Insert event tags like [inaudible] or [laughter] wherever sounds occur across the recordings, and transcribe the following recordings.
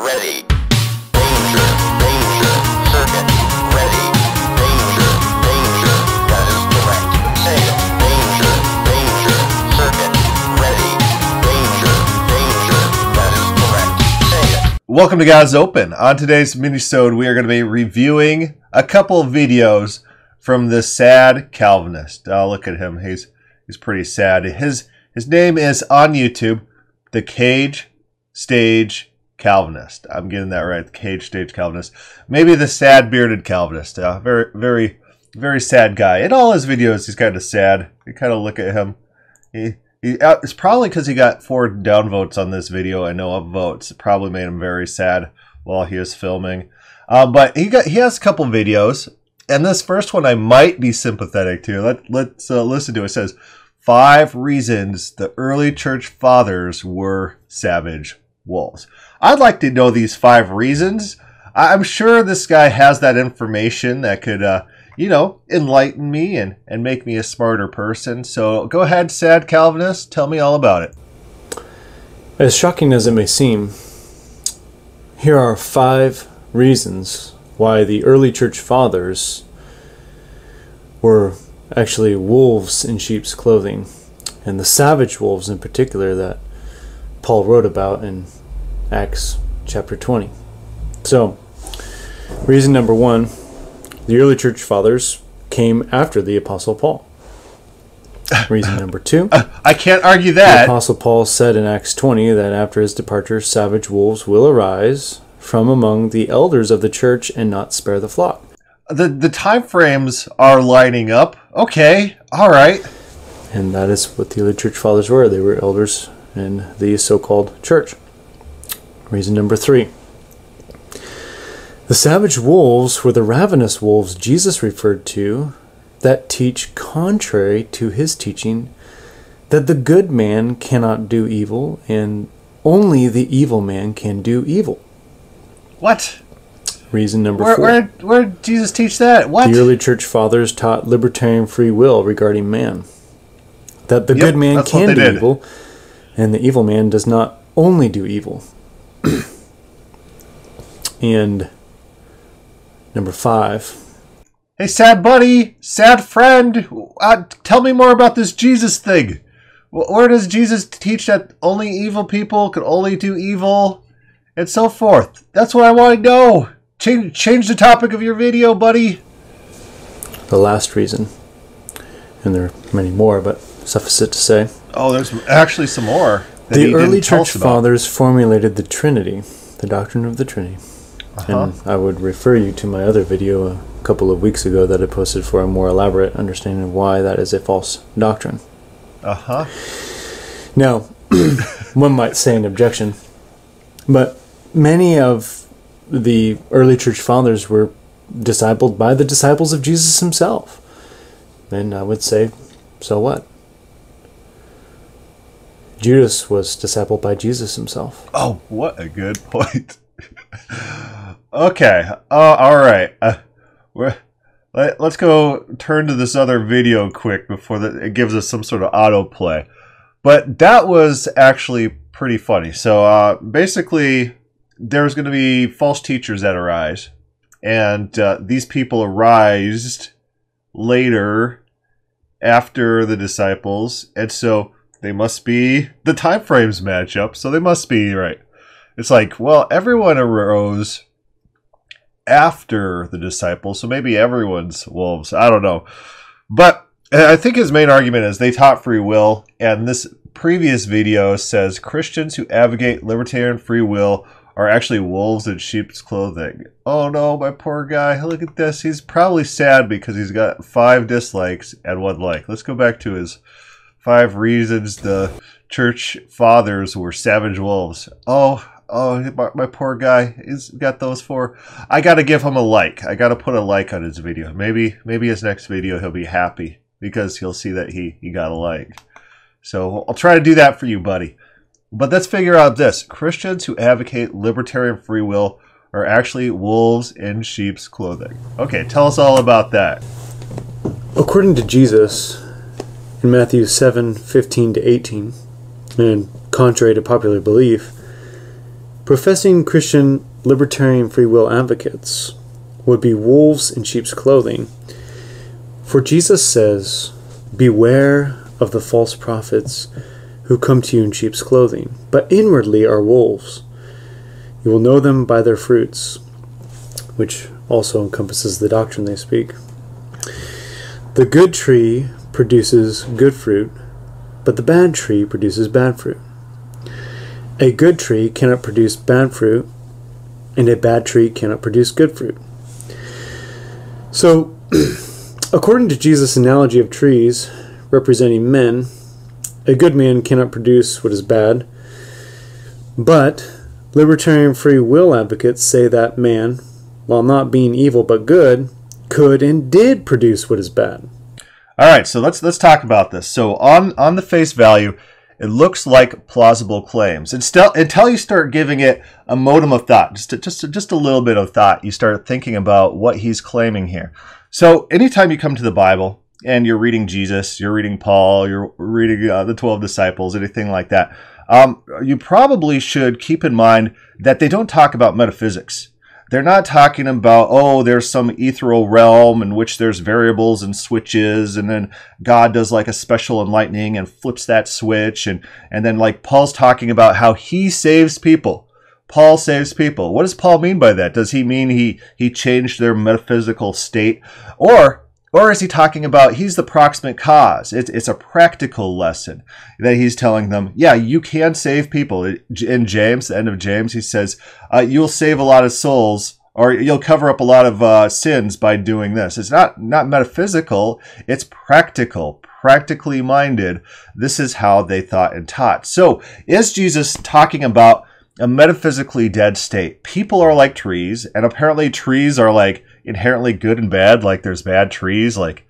ready. Danger, danger, circuit, ready. Danger, danger, that is correct. Say it. Danger, danger, circuit, ready. Danger, danger, that is correct. Say it. Welcome to God Is Open. On today's minisode, we are going to be reviewing a couple of videos from the sad Calvinist. Oh, look at him. He's he's pretty sad. His his name is on YouTube, the Cage Stage Calvinist. I'm getting that right. Cage Stage Calvinist. Maybe the sad bearded Calvinist. Uh, very very very sad guy. In all his videos, he's kind of sad. You kind of look at him. He he, uh, it's probably because he got four downvotes on this video and no upvotes. It probably made him very sad while he was filming. Uh, but he got he has a couple videos, and this first one I might be sympathetic to. Let let's uh, listen to it. It says five reasons the early church fathers were savage wolves. I'd like to know these five reasons. I'm sure this guy has that information that could. Uh, you know, enlighten me and, and make me a smarter person. So go ahead, sad Calvinist, tell me all about it. As shocking as it may seem, here are five reasons why the early church fathers were actually wolves in sheep's clothing, and the savage wolves in particular that Paul wrote about in Acts chapter 20. So, reason number one the early church fathers came after the Apostle Paul. [laughs] Reason number two. Uh, I can't argue that. The. Apostle Paul said in Acts 20 that after his departure, savage wolves will arise from among the elders of the church and not spare the flock. The the time frames are lining up. Okay, all right. And that is what the early church fathers were. They were elders in the so called church. Reason number three the savage wolves were the ravenous wolves Jesus referred to that teach contrary to his teaching that the good man cannot do evil and only the evil man can do evil. What? Reason number Where four. where where did Jesus teach that? What? The early church fathers taught libertarian free will regarding man. That the Yep, good man can do did. evil, and the evil man does not only do evil. [clears throat] and number five, Hey, sad buddy, sad friend, uh, tell me more about this Jesus thing. Where does Jesus teach that only evil people can only do evil, and so forth? That's what I want to know. Change change the topic of your video, buddy. the last reason, and there are many more, but suffice it to say, Oh, there's actually some more. The early church fathers formulated the Trinity, the doctrine of the Trinity. Uh-huh. And I would refer you to my other video a couple of weeks ago that I posted for a more elaborate understanding of why that is a false doctrine. Uh huh. Now, [coughs] one might say an objection, but many of the early church fathers were discipled by the disciples of Jesus himself. And I would say, so what? Judas was discipled by Jesus himself. Oh, what a good point. [laughs] okay. Uh, all right. Uh, let, let's go turn to this other video quick before the, it gives us some sort of autoplay. But that was actually pretty funny. So uh, basically, there's going to be false teachers that arise, and uh, these people arised later after the disciples, and so they must be the time frames match up, so they must be right. It's like, well, everyone arose after the disciples, so maybe everyone's wolves. I don't know. But I think his main argument is they taught free will, and this previous video says Christians who advocate libertarian free will are actually wolves in sheep's clothing. Oh no, my poor guy. Look at this. He's probably sad because he's got five dislikes and one like. Let's go back to his five reasons the church fathers were savage wolves. Oh, oh, my, my poor guy. He's got those four. I got to give him a like. I got to put a like on his video. Maybe, maybe his next video he'll be happy because he'll see that he he got a like. So I'll try to do that for you, buddy. But let's figure out this: Christians who advocate libertarian free will are actually wolves in sheep's clothing. Okay, tell us all about that. According to Jesus, in Matthew 7 15 to 18, and contrary to popular belief, Professing Christian libertarian free will advocates would be wolves in sheep's clothing. For Jesus says, Beware of the false prophets who come to you in sheep's clothing, but inwardly are wolves. You will know them by their fruits, which also encompasses the doctrine they speak. The good tree produces good fruit, but the bad tree produces bad fruit. A good tree cannot produce bad fruit, and a bad tree cannot produce good fruit. So, [clears throat] according to Jesus' analogy of trees representing men, a good man cannot produce what is bad, but libertarian free will advocates say that man, while not being evil but good, could and did produce what is bad. All right, so let's let's talk about this. So on on the face value, it looks like plausible claims. Until until you start giving it a modem of thought, just a, just a, just a little bit of thought, you start thinking about what he's claiming here. So anytime you come to the Bible and you're reading Jesus, you're reading Paul, you're reading uh, the twelve disciples, anything like that, um, you probably should keep in mind that they don't talk about metaphysics they're not talking about oh there's some ethereal realm in which there's variables and switches and then god does like a special enlightening and flips that switch and and then like paul's talking about how he saves people. Paul saves people. What does paul mean by that? Does he mean he he changed their metaphysical state? Or or is he talking about he's the proximate cause? It's, it's a practical lesson that he's telling them, yeah, you can save people. In James, the end of James, he says, uh, you'll save a lot of souls or you'll cover up a lot of uh, sins by doing this. It's not, not metaphysical, it's practical, practically minded. This is how they thought and taught. So, is Jesus talking about a metaphysically dead state? People are like trees, and apparently trees are like inherently good and bad. Like there's bad trees. Like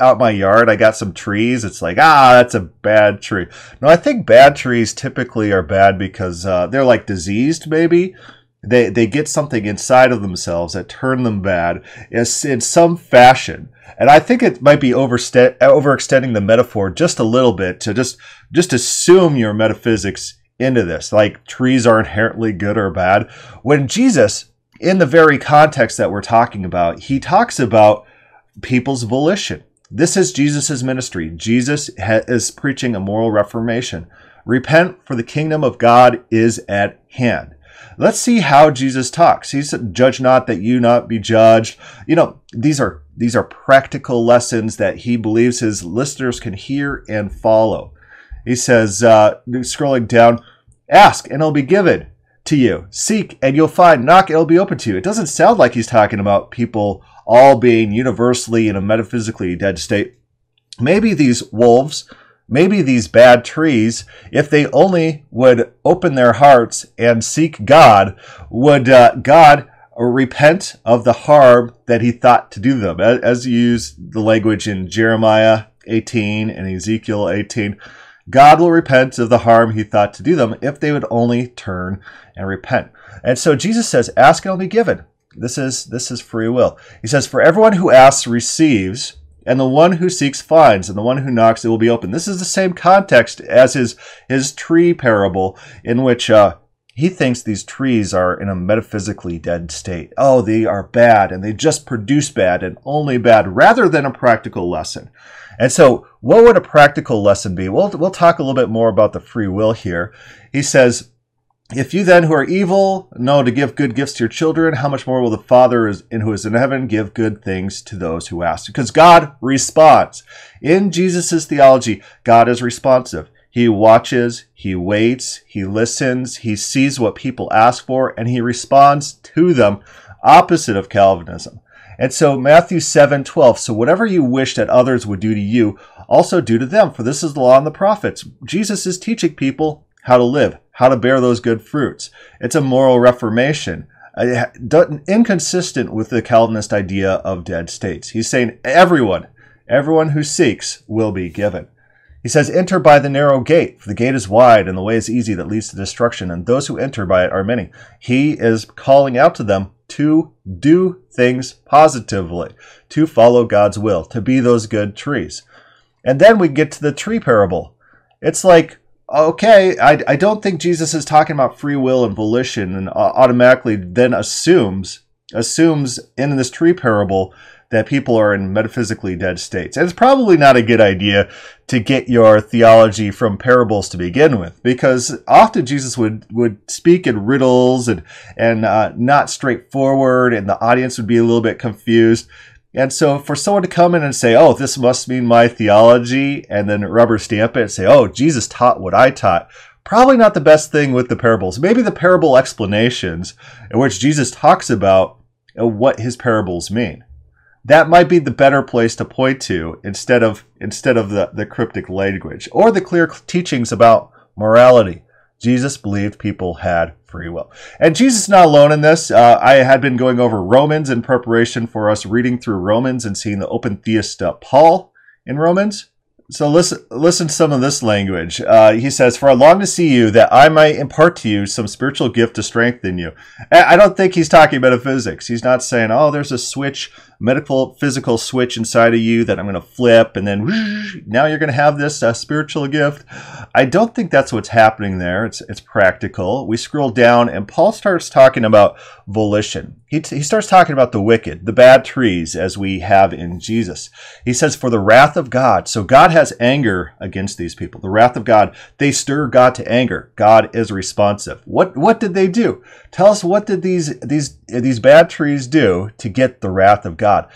out my yard, I got some trees. It's like ah, that's a bad tree. No, I think bad trees typically are bad because uh, they're like diseased. Maybe they they get something inside of themselves that turn them bad in, some fashion. And I think it might be overste- overextending the metaphor just a little bit to just just assume your metaphysics into this. Like trees are inherently good or bad. When Jesus in the very context that we're talking about, he talks about people's volition. This is Jesus' ministry. Jesus ha- is preaching a moral reformation. Repent, for the kingdom of God is at hand. Let's see how Jesus talks. He said, "Judge not that you not be judged." You know, these are these are practical lessons that he believes his listeners can hear and follow. He says, uh, scrolling down, "Ask and it'll be given to you. Seek and you'll find. Knock, it'll be open to you. It doesn't sound like he's talking about people all being universally in a metaphysically dead state. Maybe these wolves, maybe these bad trees, if they only would open their hearts and seek God, would uh, God repent of the harm that he thought to do them? As you use the language in Jeremiah 18 and Ezekiel 18, God will repent of the harm he thought to do them if they would only turn and repent. And so Jesus says, ask and it'll be given. This is this is free will. He says, For everyone who asks receives, and the one who seeks finds, and the one who knocks it will be open. This is the same context as his his tree parable, in which uh, he thinks these trees are in a metaphysically dead state. Oh, they are bad, and they just produce bad and only bad, rather than a practical lesson. And so, what would a practical lesson be? We'll, we'll talk a little bit more about the free will here. He says, if you then who are evil know to give good gifts to your children, how much more will the Father in who is in heaven give good things to those who ask? Because God responds. In Jesus' theology, God is responsive. He watches, he waits, he listens, he sees what people ask for, and he responds to them, opposite of Calvinism. And so Matthew 7 12. So whatever you wish that others would do to you, also do to them, for this is the law and the prophets. Jesus is teaching people how to live, how to bear those good fruits. It's a moral reformation. Uh, inconsistent with the Calvinist idea of dead states. He's saying everyone, everyone who seeks will be given. He says, Enter by the narrow gate, for the gate is wide and the way is easy that leads to destruction, and those who enter by it are many. He is calling out to them to do things positively, to follow God's will, to be those good trees. And then we get to the tree parable. It's like okay, I, I don't think Jesus is talking about free will and volition and automatically then assumes assumes in this tree parable that people are in metaphysically dead states. And it's probably not a good idea to get your theology from parables to begin with, because often Jesus would, would speak in riddles and, and uh, not straightforward, and the audience would be a little bit confused. And so for someone to come in and say, oh, this must mean my theology, and then rubber stamp it and say, oh, Jesus taught what I taught, probably not the best thing with the parables. Maybe the parable explanations in which Jesus talks about uh, what his parables mean. That might be the better place to point to instead of instead of the, the cryptic language or the clear teachings about morality. Jesus believed people had free will. And Jesus is not alone in this. Uh, I had been going over Romans in preparation for us reading through Romans and seeing the open theist uh, Paul in Romans. So listen, listen to some of this language. Uh, he says, "For I long to see you, that I might impart to you some spiritual gift to strengthen you." I don't think he's talking metaphysics. He's not saying, "Oh, there's a switch metaphysical switch inside of you that I'm going to flip and then whoosh, now you're going to have this uh, spiritual gift. I don't think that's what's happening there. It's it's practical. We scroll down and Paul starts talking about volition. He, t- he starts talking about the wicked, the bad trees as we have in Jesus. He says for the wrath of God. So God has anger against these people. The wrath of God, they stir God to anger. God is responsive. What what did they do? Tell us what did these these these bad trees do to get the wrath of God?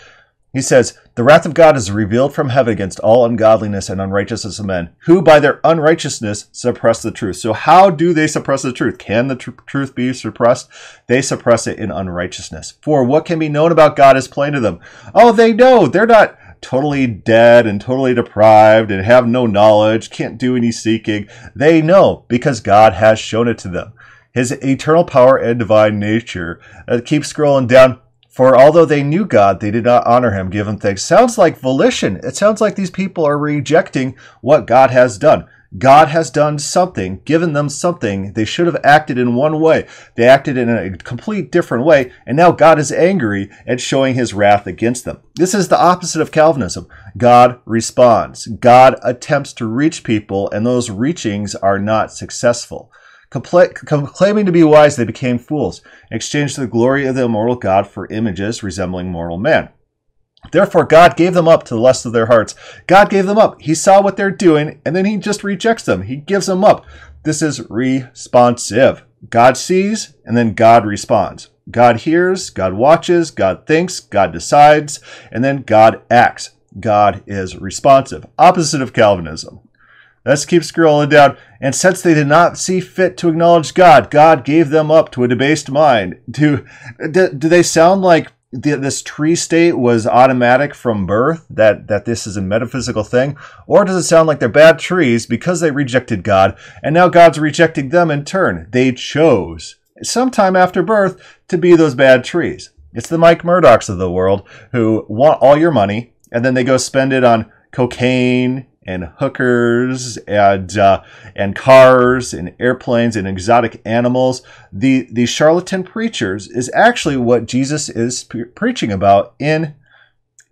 He says, The wrath of God is revealed from heaven against all ungodliness and unrighteousness of men, who by their unrighteousness suppress the truth. So, how do they suppress the truth? Can the tr- truth be suppressed? They suppress it in unrighteousness. For what can be known about God is plain to them. Oh, they know. They're not totally dead and totally deprived and have no knowledge, can't do any seeking. They know because God has shown it to them his eternal power and divine nature. Uh, keep scrolling down. For although they knew God, they did not honor him, give him thanks. Sounds like volition. It sounds like these people are rejecting what God has done. God has done something, given them something. They should have acted in one way. They acted in a complete different way, and now God is angry at showing his wrath against them. This is the opposite of Calvinism. God responds. God attempts to reach people, and those reachings are not successful. Claiming to be wise, they became fools, and exchanged the glory of the immortal God for images resembling mortal man. Therefore, God gave them up to the lust of their hearts. God gave them up. He saw what they're doing, and then He just rejects them. He gives them up. This is responsive. God sees, and then God responds. God hears, God watches, God thinks, God decides, and then God acts. God is responsive. Opposite of Calvinism. Let's keep scrolling down. And since they did not see fit to acknowledge God, God gave them up to a debased mind. Do, do, do they sound like the, this tree state was automatic from birth, that, that this is a metaphysical thing? Or does it sound like they're bad trees because they rejected God, and now God's rejecting them in turn? They chose, sometime after birth, to be those bad trees. It's the Mike Murdocks of the world who want all your money, and then they go spend it on cocaine and hookers and uh, and cars and airplanes and exotic animals. The the charlatan preachers is actually what Jesus is pre- preaching about in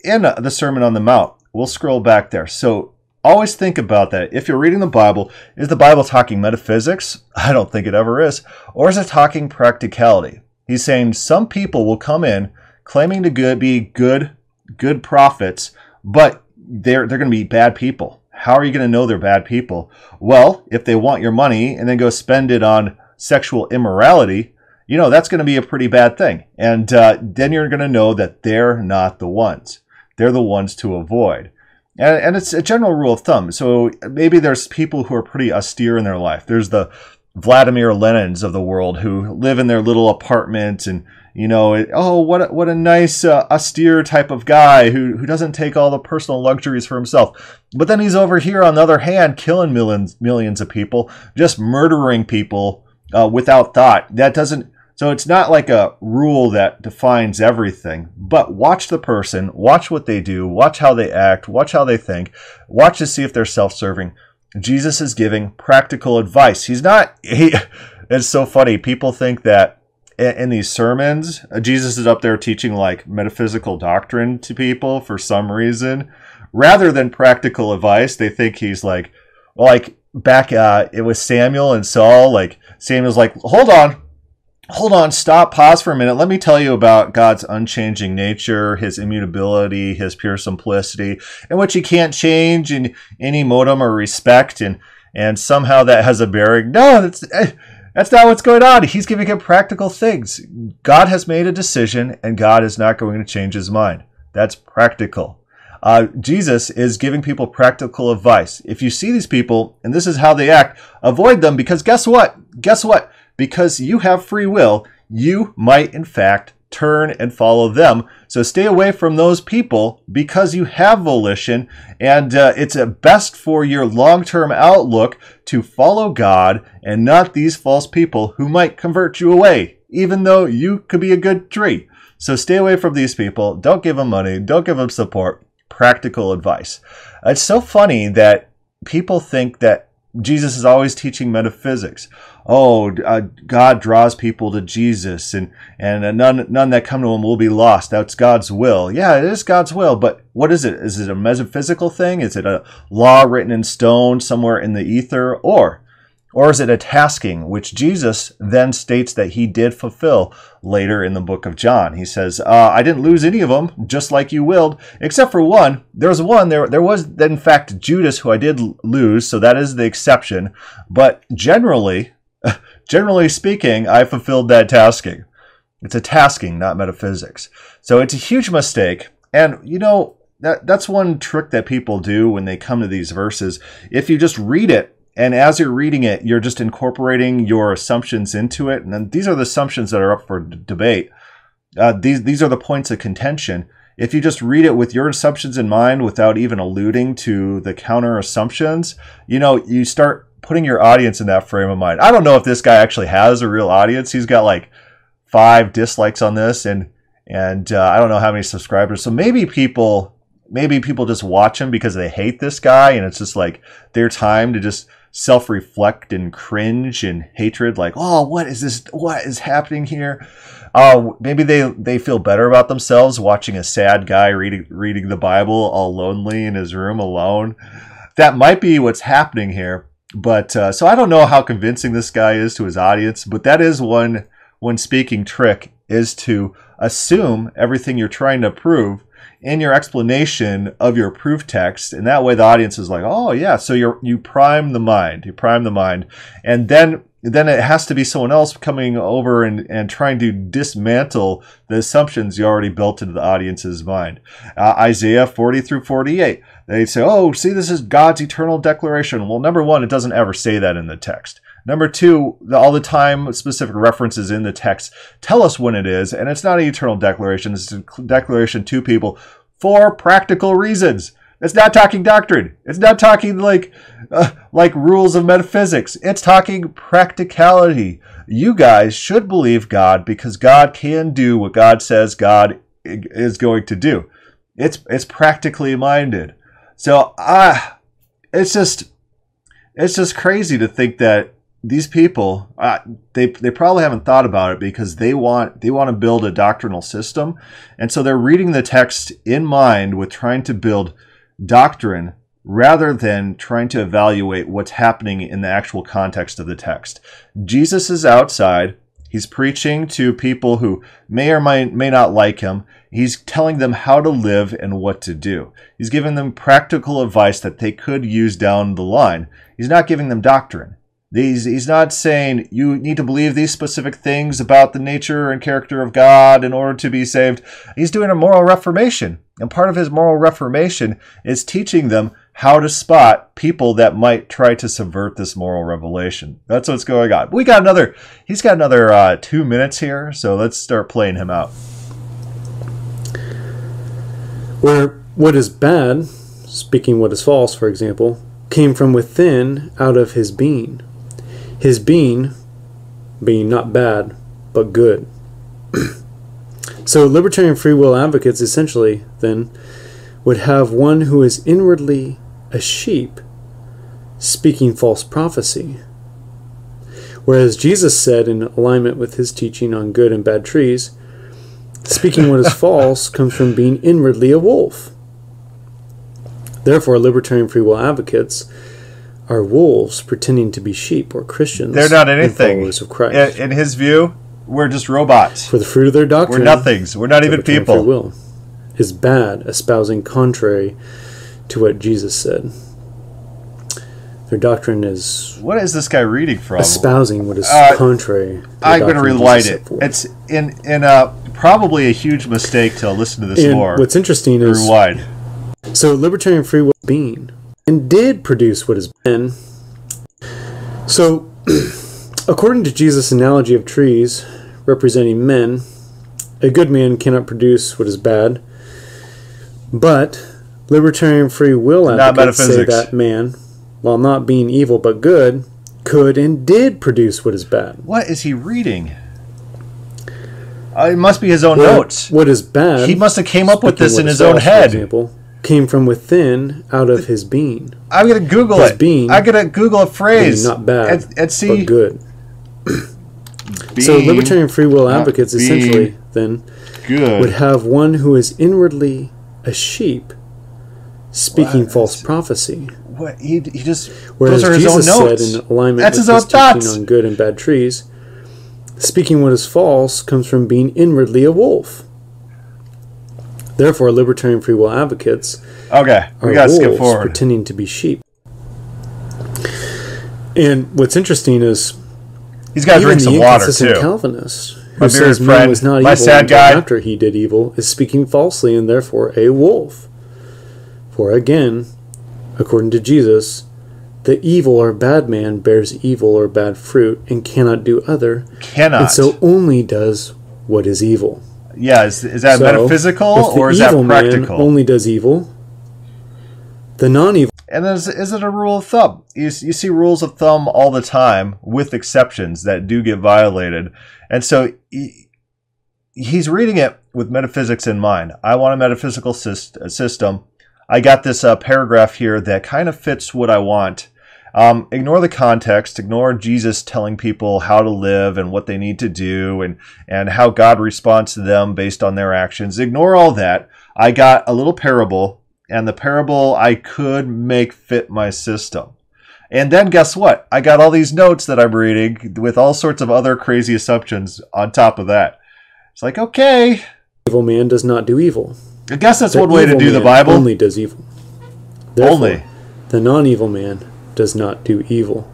in the Sermon on the Mount. We'll scroll back there. So always think about that. If you're reading the Bible, is the Bible talking metaphysics? I don't think it ever is. Or is it talking practicality? He's saying some people will come in claiming to good, be good good prophets, but they're they're going to be bad people. How are you going to know they're bad people? Well, if they want your money and then go spend it on sexual immorality, you know, that's going to be a pretty bad thing. And uh, then you're going to know that they're not the ones. They're the ones to avoid. And, and it's a general rule of thumb. So maybe there's people who are pretty austere in their life. There's the Vladimir Lenins of the world who live in their little apartment and you know, it, oh, what a, what a nice uh, austere type of guy who, who doesn't take all the personal luxuries for himself. But then he's over here, on the other hand, killing millions millions of people, just murdering people uh, without thought. That doesn't. So it's not like a rule that defines everything, but watch the person, watch what they do, watch how they act, watch how they think, watch to see if they're self-serving. Jesus is giving practical advice. He's not. [laughs] He. It's so funny. People think that in these sermons, uh, Jesus is up there teaching like metaphysical doctrine to people for some reason, rather than practical advice. They think he's like, like back uh, it was Samuel and Saul. Like Samuel's like, hold on, hold on, stop, pause for a minute. Let me tell you about God's unchanging nature, His immutability, His pure simplicity, and what He can't change in any modem or respect, and and somehow that has a bearing. No, that's. That's not what's going on. He's giving him practical things. God has made a decision, and God is not going to change his mind. That's practical. Uh, Jesus is giving people practical advice. If you see these people and this is how they act, avoid them because guess what? Guess what? Because you have free will, you might in fact turn and follow them. So stay away from those people because you have volition and uh, it's best for your long term outlook to follow God and not these false people who might convert you away, even though you could be a good tree. So stay away from these people. Don't give them money. Don't give them support. Practical advice. It's so funny that people think that Jesus is always teaching metaphysics. Oh, uh, God draws people to Jesus, and and uh, none none that come to Him will be lost. That's God's will. Yeah, it is God's will, but what is it? Is it a metaphysical thing? Is it a law written in stone somewhere in the ether, or or is it a tasking, which Jesus then states that he did fulfill later in the book of John? He says, uh, I didn't lose any of them, just like you willed, except for one. There was one, there, there was, in fact, Judas, who I did lose, so that is the exception. But generally, generally speaking, I fulfilled that tasking. It's a tasking, not metaphysics. So it's a huge mistake. And, you know, that, that's one trick that people do when they come to these verses. If you just read it, and as you're reading it, you're just incorporating your assumptions into it. And these are the assumptions that are up for d- debate. Uh, these these are the points of contention. If you just read it with your assumptions in mind without even alluding to the counter assumptions, you know, you start putting your audience in that frame of mind. I don't know if this guy actually has a real audience. He's got like five dislikes on this, and and uh, I don't know how many subscribers. So maybe people maybe people just watch him because they hate this guy, and it's just like their time to just self-reflect and cringe and hatred like oh what is this what is happening here uh, maybe they they feel better about themselves watching a sad guy reading reading the bible all lonely in his room alone that might be what's happening here but uh, so i don't know how convincing this guy is to his audience but that is one one speaking trick is to assume everything you're trying to prove in your explanation of your proof text and that way the audience is like oh yeah so you you prime the mind you prime the mind. And then then it has to be someone else coming over and, and trying to dismantle the assumptions you already built into the audience's mind. Uh, isaiah 40 through 48 they say oh see this is god's eternal declaration well number one it doesn't ever say that in the text Number two, the, all the time specific references in the text tell us when it is, and it's not an eternal declaration. It's a declaration to people for practical reasons. It's not talking doctrine. It's not talking like uh, like rules of metaphysics. It's talking practicality. You guys should believe God because God can do what God says God is going to do. It's it's practically minded. So uh, it's just it's just crazy to think that these people uh, they they probably haven't thought about it because they want they want to build a doctrinal system. And so they're reading the text in mind with trying to build doctrine rather than trying to evaluate what's happening in the actual context of the text. Jesus is outside. He's preaching to people who may or may, may not like him he's telling them how to live and what to do he's giving them practical advice that they could use down the line he's not giving them doctrine these, he's not saying you need to believe these specific things about the nature and character of God in order to be saved. He's doing a moral reformation. And part of his moral reformation is teaching them how to spot people that might try to subvert this moral revelation. That's what's going on. We got another, he's got another uh, two minutes here, so let's start playing him out. Where what is bad, speaking what is false, for example, came from within out of his being his being being not bad but good. [clears throat] so libertarian free will advocates essentially then would have one who is inwardly a sheep speaking false prophecy. Whereas Jesus said in alignment with his teaching on good and bad trees, speaking what is [laughs] false comes from being inwardly a wolf. Therefore, libertarian free will advocates are wolves pretending to be sheep or Christians. They're not anything. followers of Christ. In, in his view, we're just robots. For the fruit of their doctrine, We're nothings. We're not even libertarian free people. will, is bad, espousing contrary to what Jesus said. Their doctrine is What is this guy reading from? espousing what is Uh, contrary. To the I'm going to doctrine relight Jesus it. It's in in a probably a huge mistake to listen to this and more. what's interesting is Rewind. So libertarian free will being and did produce what has been. So [clears throat] according to Jesus' analogy of trees representing men, a good man cannot produce what is bad. But libertarian free will Not advocates say metaphysics. that man, while not being evil but good, could and did produce what is bad. What is he reading? Uh, it must be his own What- notes. What is bad? He must have came up with this in his own head. example, came from within, out of his being. I'm gonna Google His it. being I'm gonna Google a phrase. Being not bad, and, and see. but good. being [coughs] So libertarian free will advocates essentially then good. would have one who is inwardly a sheep speaking false prophecy. What he, he just Whereas those are his Jesus own notes. said in alignment That's with his own teaching thoughts. on good and bad trees, speaking what is false comes from being inwardly a wolf. Therefore, libertarian free will advocates okay, are we gotta skip wolves forward. pretending to be sheep. And what's interesting is He's got to drink the some water too. Calvinist who My says man friend, was not my evil sad guy. after he did evil is speaking falsely and therefore a wolf. For again, according to Jesus, the evil or bad man bears evil or bad fruit and cannot do other, Cannot. and so only does what is evil. yeah, is, is that So, metaphysical or is that evil man practical? only does evil, the non-evil And is, is it a rule of thumb? You, you see rules of thumb all the time, with exceptions that do get violated. And so he, he's reading it with metaphysics in mind. I want a metaphysical syst- system. I got this uh, paragraph here that kind of fits what I want. Um, ignore the context. Ignore Jesus telling people how to live and what they need to do and, and how God responds to them based on their actions. Ignore all that. I got a little parable and the parable I could make fit my system. And then guess what? I got all these notes that I'm reading with all sorts of other crazy assumptions on top of that. It's like, okay, Evil man does not do evil. I guess that's The one way to evil do the Bible. Only does evil. Therefore, Only. the non-evil man does not do evil.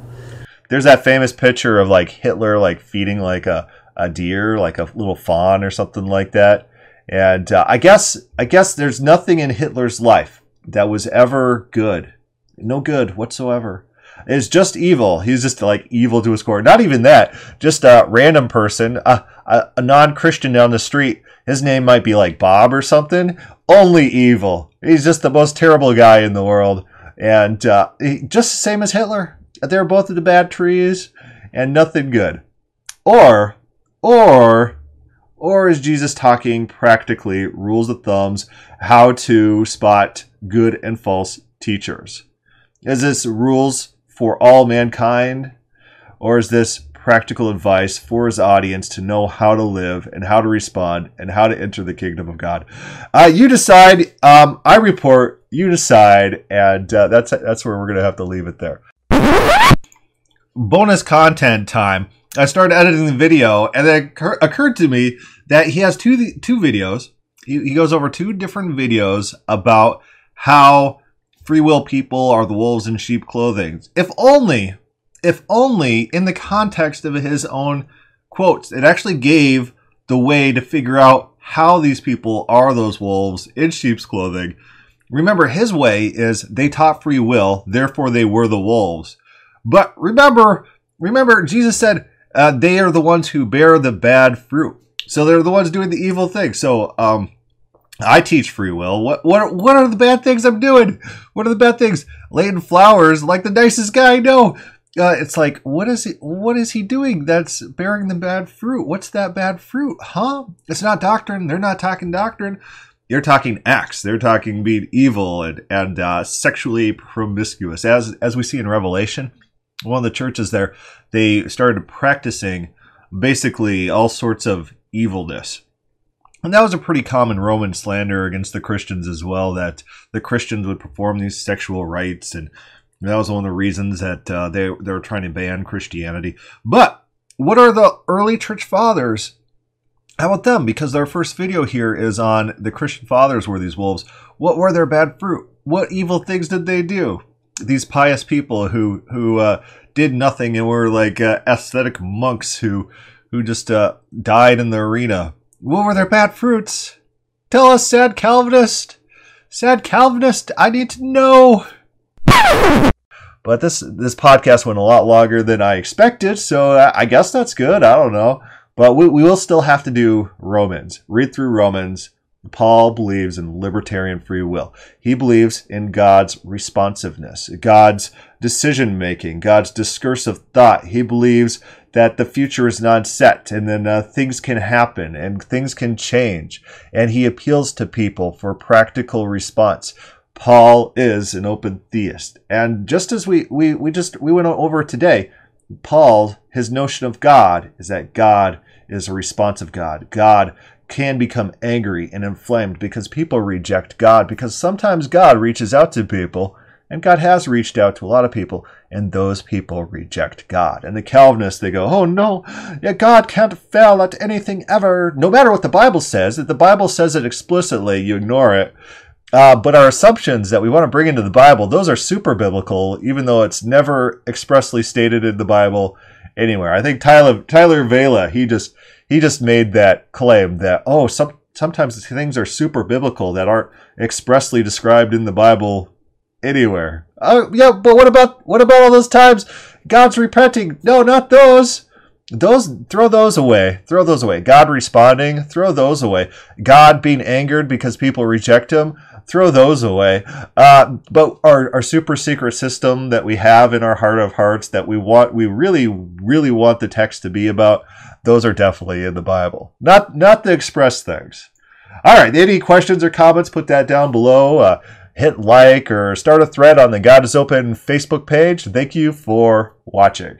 There's that famous picture of like Hitler like feeding like a, a deer, like a little fawn or something like that. And uh, I guess I guess there's nothing in Hitler's life that was ever good. No good whatsoever. It's just evil. He's just like evil to his core. Not even that. Just a random person, a, a, a non-Christian down the street. His name might be like Bob or something. Only evil. He's just the most terrible guy in the world, and uh, he, just the same as Hitler. They're both of the bad trees, and nothing good. Or, or, or is Jesus talking practically rules of thumbs, how to spot good and false teachers? Is this rules for all mankind? Or is this practical advice for his audience to know how to live and how to respond and how to enter the kingdom of God? Uh, you decide. Um, I report. You decide, and uh, that's that's where we're gonna have to leave it there. Bonus content time. I started editing the video, and it occur- occurred to me that he has two two videos. He, he goes over two different videos about how free will people are the wolves in sheep clothing. If only, if only in the context of his own quotes, it actually gave the way to figure out how these people are those wolves in sheep's clothing. Remember, his way is they taught free will, therefore they were the wolves. But remember, remember, Jesus said uh, they are the ones who bear the bad fruit. So they're the ones doing the evil thing. So um, I teach free will. What what what are the bad things I'm doing? What are the bad things? Laying flowers like the nicest guy I know. Uh, it's like what is he what is he doing that's bearing the bad fruit? What's that bad fruit? Huh? It's not doctrine. They're not talking doctrine. They're talking acts. They're talking being evil and and uh, sexually promiscuous, as as we see in Revelation. One of the churches there, they started practicing basically all sorts of evilness. And that was a pretty common Roman slander against the Christians as well, that the Christians would perform these sexual rites and And that was one of the reasons that uh, they they were trying to ban Christianity. But what are the early church fathers? How about them? Because our first video here is on the Christian fathers were these wolves. What were their bad fruit? What evil things did they do? These pious people who who uh, did nothing and were like uh, aesthetic monks who who just uh, died in the arena. What were their bad fruits? Tell us, sad Calvinist. Sad Calvinist, I need to know. But this this podcast went a lot longer than I expected, so I guess that's good. I don't know, but we, we will still have to do Romans. Read through Romans. Paul believes in libertarian free will. He believes in God's responsiveness, God's decision making, God's discursive thought. He believes that the future is not set and then uh, things can happen and things can change. And he appeals to people for practical response. Paul is an open theist. And just as we, we, we just we went over today, Paul, his notion of God is that God is a responsive God. God can become angry and inflamed because people reject God, because sometimes God reaches out to people, and God has reached out to a lot of people, and those people reject God. And the Calvinists, they go, oh no, yeah, God can't fail at anything ever, no matter what the Bible says. If the Bible says it explicitly, you ignore it. Uh, but our assumptions that we want to bring into the Bible, those are super biblical, even though it's never expressly stated in the Bible anywhere. I think Tyler Tyler Vela, he just he just made that claim that oh some sometimes things are super biblical that aren't expressly described in the Bible anywhere. Oh yeah, but what about what about all those times God's repenting? No, not those. Those throw those away. Throw those away. God responding, throw those away. God being angered because people reject him, throw those away. Uh, but our, our super secret system that we have in our heart of hearts that we want, we really, really want the text to be about, those are definitely in the Bible. Not not the express things. All right. Any questions or comments? Put that down below. Uh, hit like or start a thread on the God is Open Facebook page. Thank you for watching.